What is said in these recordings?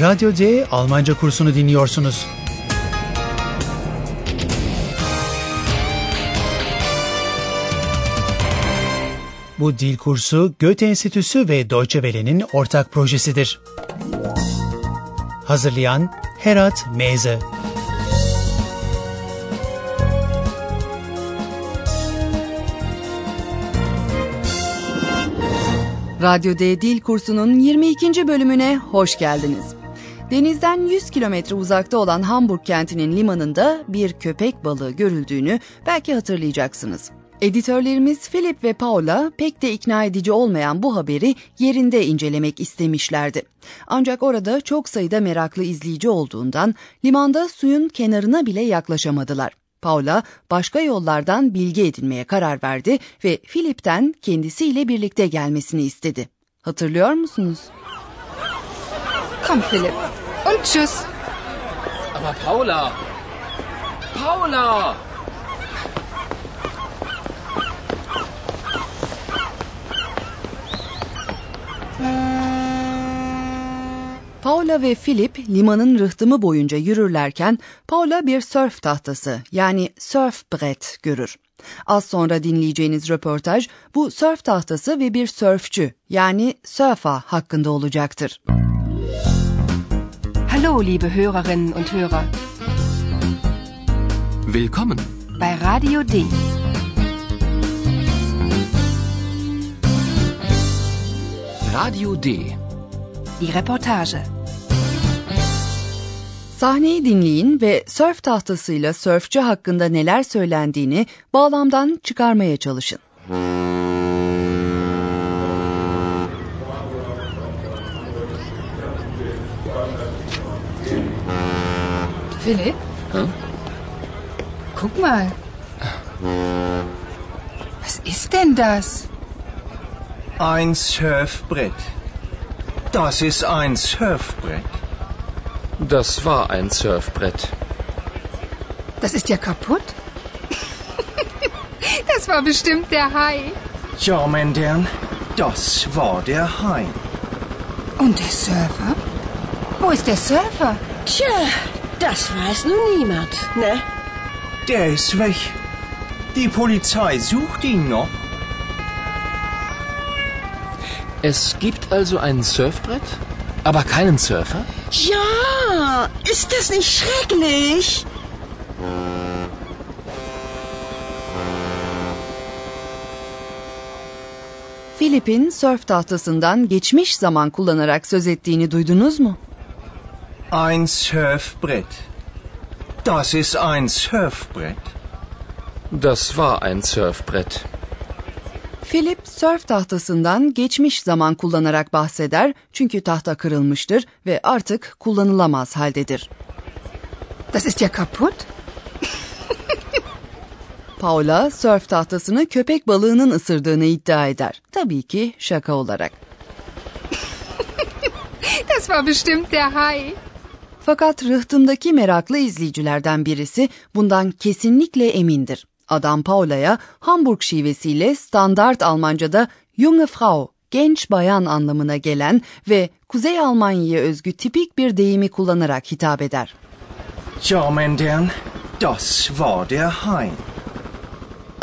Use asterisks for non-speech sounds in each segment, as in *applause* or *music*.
Radyo D Almanca kursunu dinliyorsunuz. Bu dil kursu Goethe Enstitüsü ve Deutsche Welle'nin ortak projesidir. Hazırlayan Herat Meze Radyo D Dil Kursu'nun 22. bölümüne hoş geldiniz. Denizden 100 kilometre uzakta olan Hamburg kentinin limanında bir köpek balığı görüldüğünü belki hatırlayacaksınız. Editörlerimiz Philip ve Paula pek de ikna edici olmayan bu haberi yerinde incelemek istemişlerdi. Ancak orada çok sayıda meraklı izleyici olduğundan limanda suyun kenarına bile yaklaşamadılar. Paula başka yollardan bilgi edinmeye karar verdi ve Philip'ten kendisiyle birlikte gelmesini istedi. Hatırlıyor musunuz? Komm, Philipp. Und tschüss. Aber Paula! Paula! Paula ve Philip limanın rıhtımı boyunca yürürlerken Paula bir sörf tahtası yani surfbrett görür. Az sonra dinleyeceğiniz röportaj bu sörf tahtası ve bir sörfçü yani surfer hakkında olacaktır. Hallo, liebe Hörerinnen und Hörer. Willkommen! Bei Radio D. Radio D. Die Reportage. Sahneyi dinleyin ve sörf tahtasıyla sörfçü hakkında neler söylendiğini bağlamdan çıkarmaya çalışın. Philipp? Guck mal. Was ist denn das? Ein Surfbrett. Das ist ein Surfbrett. Das war ein Surfbrett. Das ist ja kaputt. *laughs* das war bestimmt der Hai. Ja, Mendern, das war der Hai. Und der Surfer? Wo ist der Surfer? Tja, das weiß nun niemand, ne? Der ist weg. Die Polizei sucht ihn noch. Es gibt also ein Surfbrett, aber keinen Surfer? Ja, ist das nicht schrecklich? Philip'in sörf tahtasından geçmiş zaman kullanarak söz ettiğini duydunuz mu? Ein Surfbrett. Das ist ein Surfbrett. Das war ein Surfbrett. Philip sörf tahtasından geçmiş zaman kullanarak bahseder çünkü tahta kırılmıştır ve artık kullanılamaz haldedir. Das ist ja kaputt. *laughs* Paula sörf tahtasını köpek balığının ısırdığını iddia eder. Tabii ki şaka olarak. Das war bestimmt der Hai. Fakat rıhtımdaki meraklı izleyicilerden birisi bundan kesinlikle emindir. Adam Paula'ya Hamburg şivesiyle standart Almanca'da junge Frau, genç bayan anlamına gelen ve Kuzey Almanya'ya özgü tipik bir deyimi kullanarak hitap eder. Ja, Mendern, das war der Hai.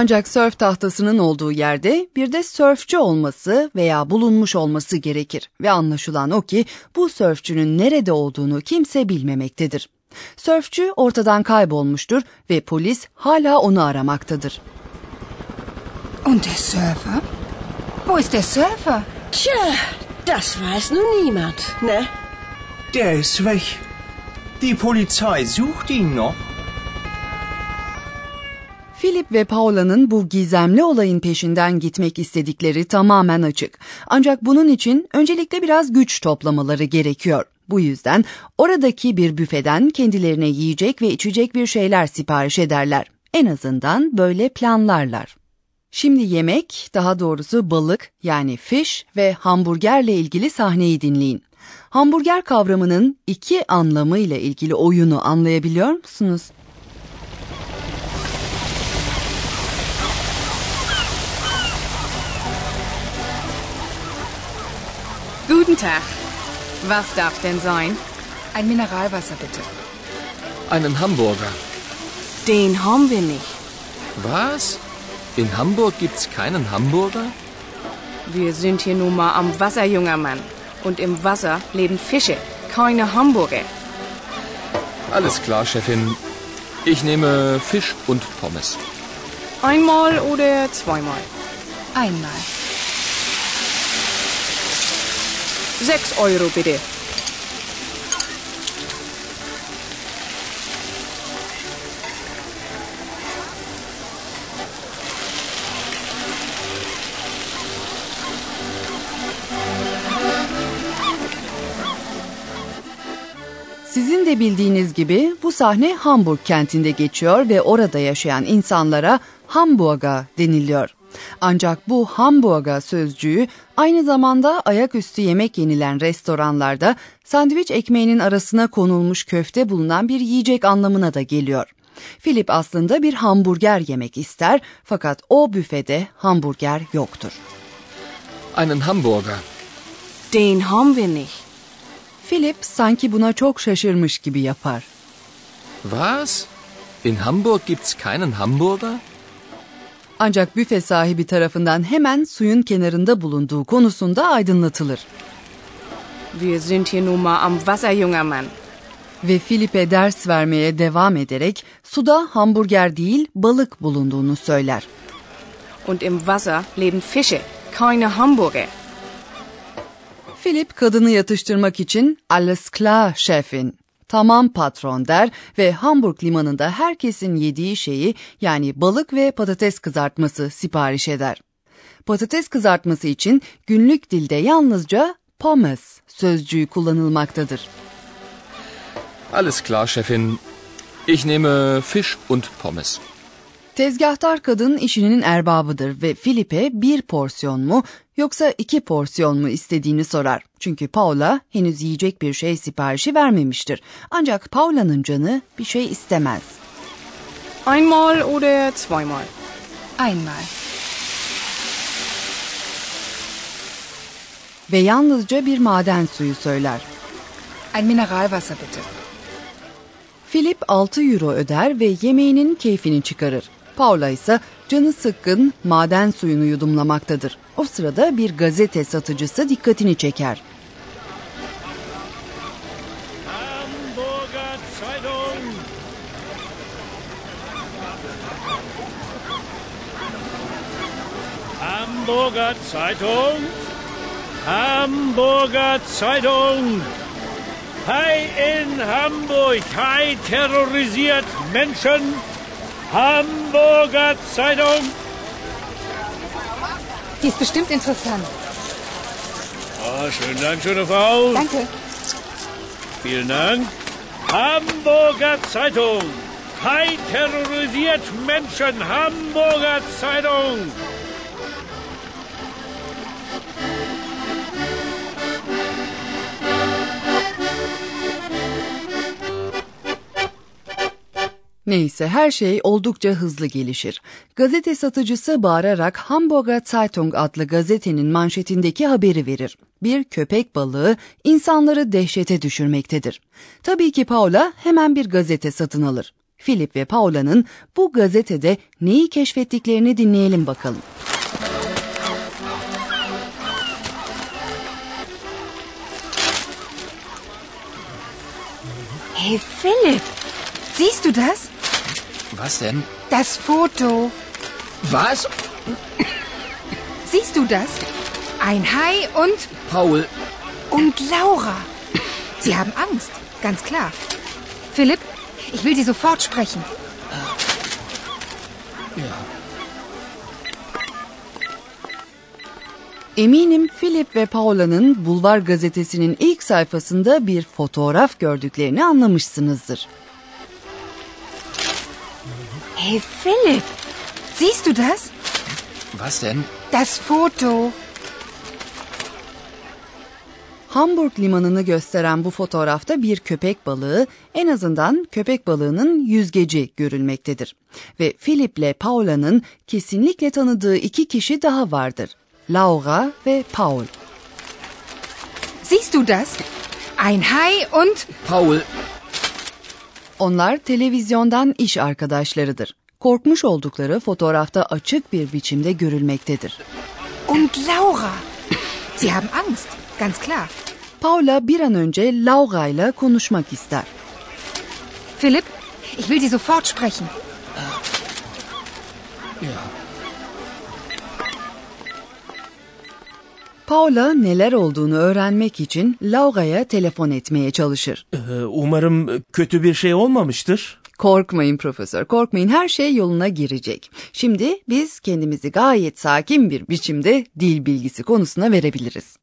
Ancak sörf tahtasının olduğu yerde bir de sörfçü olması veya bulunmuş olması gerekir ve anlaşılan o ki bu sörfçünün nerede olduğunu kimse bilmemektedir. Sörfçü ortadan kaybolmuştur ve polis hala onu aramaktadır. Und der Surfer? Wo ist der Surfer? Tja, das weiß nun niemand, ne? Der ist weg. Die Polizei sucht ihn noch. Philip ve Paula'nın bu gizemli olayın peşinden gitmek istedikleri tamamen açık. Ancak bunun için öncelikle biraz güç toplamaları gerekiyor. Bu yüzden oradaki bir büfeden kendilerine yiyecek ve içecek bir şeyler sipariş ederler. En azından böyle planlarlar. Şimdi yemek, daha doğrusu balık yani fish ve hamburgerle ilgili sahneyi dinleyin. Hamburger kavramının iki anlamıyla ilgili oyunu anlayabiliyor musunuz? Guten Tag. Was darf denn sein? Ein Mineralwasser bitte. Einen Hamburger. Den haben wir nicht. Was? In Hamburg gibt's keinen Hamburger? Wir sind hier nun mal am Wasser, junger Mann. Und im Wasser leben Fische, keine Hamburger. Alles klar, Chefin. Ich nehme Fisch und Pommes. Einmal oder zweimal? Einmal. Sechs Euro bitte. Sizin de bildiğiniz gibi bu sahne Hamburg kentinde geçiyor ve orada yaşayan insanlara Hamburger deniliyor. Ancak bu Hamburger sözcüğü aynı zamanda ayaküstü yemek yenilen restoranlarda sandviç ekmeğinin arasına konulmuş köfte bulunan bir yiyecek anlamına da geliyor. Philip aslında bir hamburger yemek ister fakat o büfede hamburger yoktur. Einen Hamburger. Den haben wir nicht. Philip sanki buna çok şaşırmış gibi yapar. Was? In Hamburg gibt's keinen Hamburger? Ancak büfe sahibi tarafından hemen suyun kenarında bulunduğu konusunda aydınlatılır. Wir sind hier nun mal am Wasser, junger Mann. Ve Philip'e ders vermeye devam ederek suda hamburger değil balık bulunduğunu söyler. Und im Wasser leben Fische, keine Hamburger. Philip kadını yatıştırmak için alles klar şefin, tamam patron der ve Hamburg limanında herkesin yediği şeyi yani balık ve patates kızartması sipariş eder. Patates kızartması için günlük dilde yalnızca pommes sözcüğü kullanılmaktadır. Alles klar, Chefin. Ich nehme Fisch und Pommes. Tezgahtar kadın işinin erbabıdır ve Filip'e bir porsiyon mu yoksa iki porsiyon mu istediğini sorar. Çünkü Paula henüz yiyecek bir şey siparişi vermemiştir. Ancak Paula'nın canı bir şey istemez. Einmal oder zweimal? Einmal. Ve yalnızca bir maden suyu söyler. Ein Mineralwasser bitte. Philip 6 euro öder ve yemeğinin keyfini çıkarır. Paula ise canı sıkkın maden suyunu yudumlamaktadır. O sırada bir gazete satıcısı dikkatini çeker. Hamburger Zeitung. Hamburger Zeitung. Hai in Hamburg. Hai terrorisiert Menschen. Hamburger Zeitung. Die ist bestimmt interessant. Oh, schönen Dank, schöne Frau. Danke. Vielen Dank. Hamburger Zeitung. Hai terrorisiert Menschen. Hamburger Zeitung. Neyse her şey oldukça hızlı gelişir. Gazete satıcısı bağırarak Hamburger Zeitung adlı gazetenin manşetindeki haberi verir. Bir köpek balığı insanları dehşete düşürmektedir. Tabii ki Paula hemen bir gazete satın alır. Philip ve Paula'nın bu gazetede neyi keşfettiklerini dinleyelim bakalım. Hey Philipp, siehst du das? Was denn? Das Foto. Was? Siehst du das? Ein Hai und Paul, und Laura. Sie haben Angst, ganz klar. Philipp, ich will Sie sofort sprechen. Eminim Philip ve Paula'nın Bulvar gazetesinin ilk sayfasında bir fotoğraf gördüklerini anlamışsınızdır. Hey Philipp, siehst du das? was denn? Das Foto. Hamburg limanını gösteren bu fotoğrafta bir köpek balığı, en azından köpek balığının yüzgeci görülmektedir. Ve Philip ile Paula'nın kesinlikle tanıdığı iki kişi daha vardır. Laura ve Paul. Siehst du das? Ein Hai und... Paul, Onlar televizyondan iş arkadaşlarıdır. Korkmuş oldukları fotoğrafta açık bir biçimde görülmektedir. Und Laura. Sie haben Angst, ganz klar. Paula bir an önce Laura ile konuşmak ister. Philipp, ich will Sie sofort sprechen. Paula neler olduğunu öğrenmek için Laura'ya telefon etmeye çalışır. Ee, Umarım kötü bir şey olmamıştır. Korkmayın profesör, korkmayın her şey yoluna girecek. Şimdi biz kendimizi gayet sakin bir biçimde dil bilgisi konusuna verebiliriz.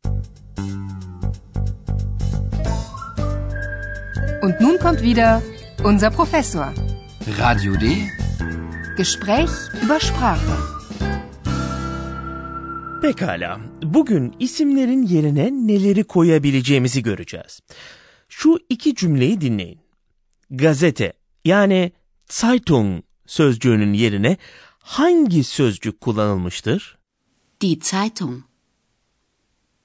Und nun kommt wieder unser Professor. Radio D. Gespräch über Sprache. Pekala. Bugün isimlerin yerine neleri koyabileceğimizi göreceğiz. Şu iki cümleyi dinleyin. Gazete yani Zeitung sözcüğünün yerine hangi sözcük kullanılmıştır? Die Zeitung.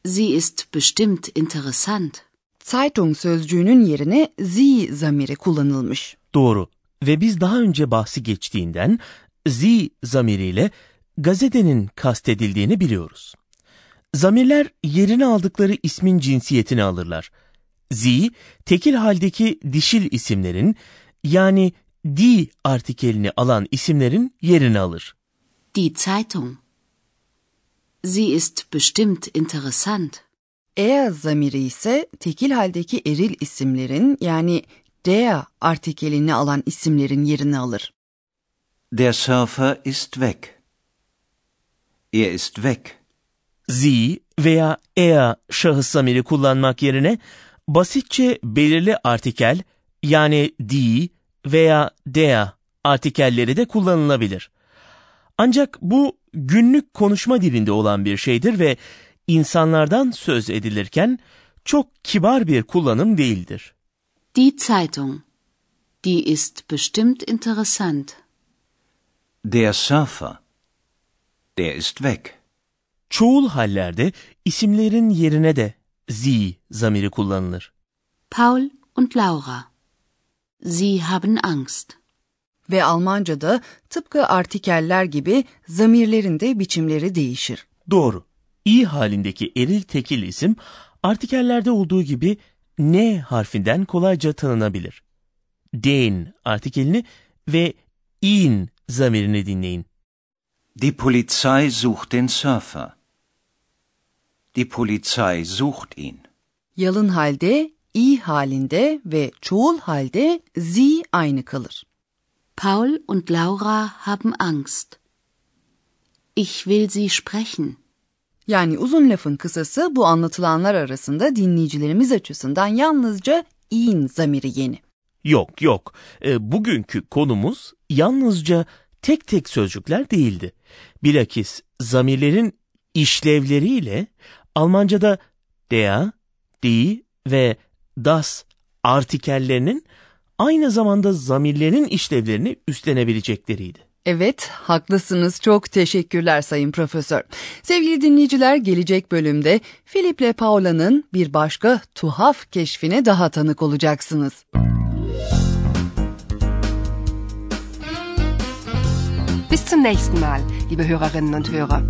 Sie ist bestimmt interessant. Zeitung sözcüğünün yerine sie zamiri kullanılmış. Doğru. Ve biz daha önce bahsi geçtiğinden sie zamiriyle gazetenin kastedildiğini biliyoruz. Zamirler yerini aldıkları ismin cinsiyetini alırlar. Sie, tekil haldeki dişil isimlerin yani die artikelini alan isimlerin yerini alır. Die Zeitung. Sie ist bestimmt interessant. Er zamiri ise tekil haldeki eril isimlerin yani der artikelini alan isimlerin yerini alır. Der Surfer ist weg. Er ist weg. Sie veya er şahıs zamiri kullanmak yerine basitçe belirli artikel yani die veya der artikelleri de kullanılabilir. Ancak bu günlük konuşma dilinde olan bir şeydir ve insanlardan söz edilirken çok kibar bir kullanım değildir. Die Zeitung. Die ist bestimmt interessant. Der Surfer. Der ist weg. Çoğul hallerde isimlerin yerine de sie zamiri kullanılır. Paul und Laura. Sie haben Angst. Ve Almanca'da tıpkı artikeller gibi zamirlerin de biçimleri değişir. Doğru. İ halindeki eril tekil isim artikellerde olduğu gibi N harfinden kolayca tanınabilir. Den artikelini ve in zamirini dinleyin. Die Polizei sucht den Surfer. Die Polizei sucht ihn. Yalın halde, i halinde ve çoğul halde sie aynı kalır. Paul und Laura haben Angst. Ich will sie sprechen. Yani uzun lafın kısası bu anlatılanlar arasında dinleyicilerimiz açısından yalnızca in zamiri yeni. Yok yok. E, bugünkü konumuz yalnızca tek tek sözcükler değildi. Bilakis zamirlerin işlevleriyle Almanca'da der, die ve das artikellerinin aynı zamanda zamirlerin işlevlerini üstlenebilecekleriydi. Evet, haklısınız. Çok teşekkürler Sayın Profesör. Sevgili dinleyiciler, gelecek bölümde Philip ile Paula'nın bir başka tuhaf keşfine daha tanık olacaksınız. Bis zum nächsten Mal, liebe Hörerinnen und Hörer.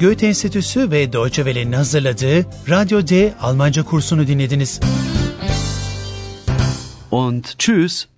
Goethe Enstitüsü ve Deutsche Welle'nin hazırladığı Radyo D Almanca kursunu dinlediniz. Und tschüss.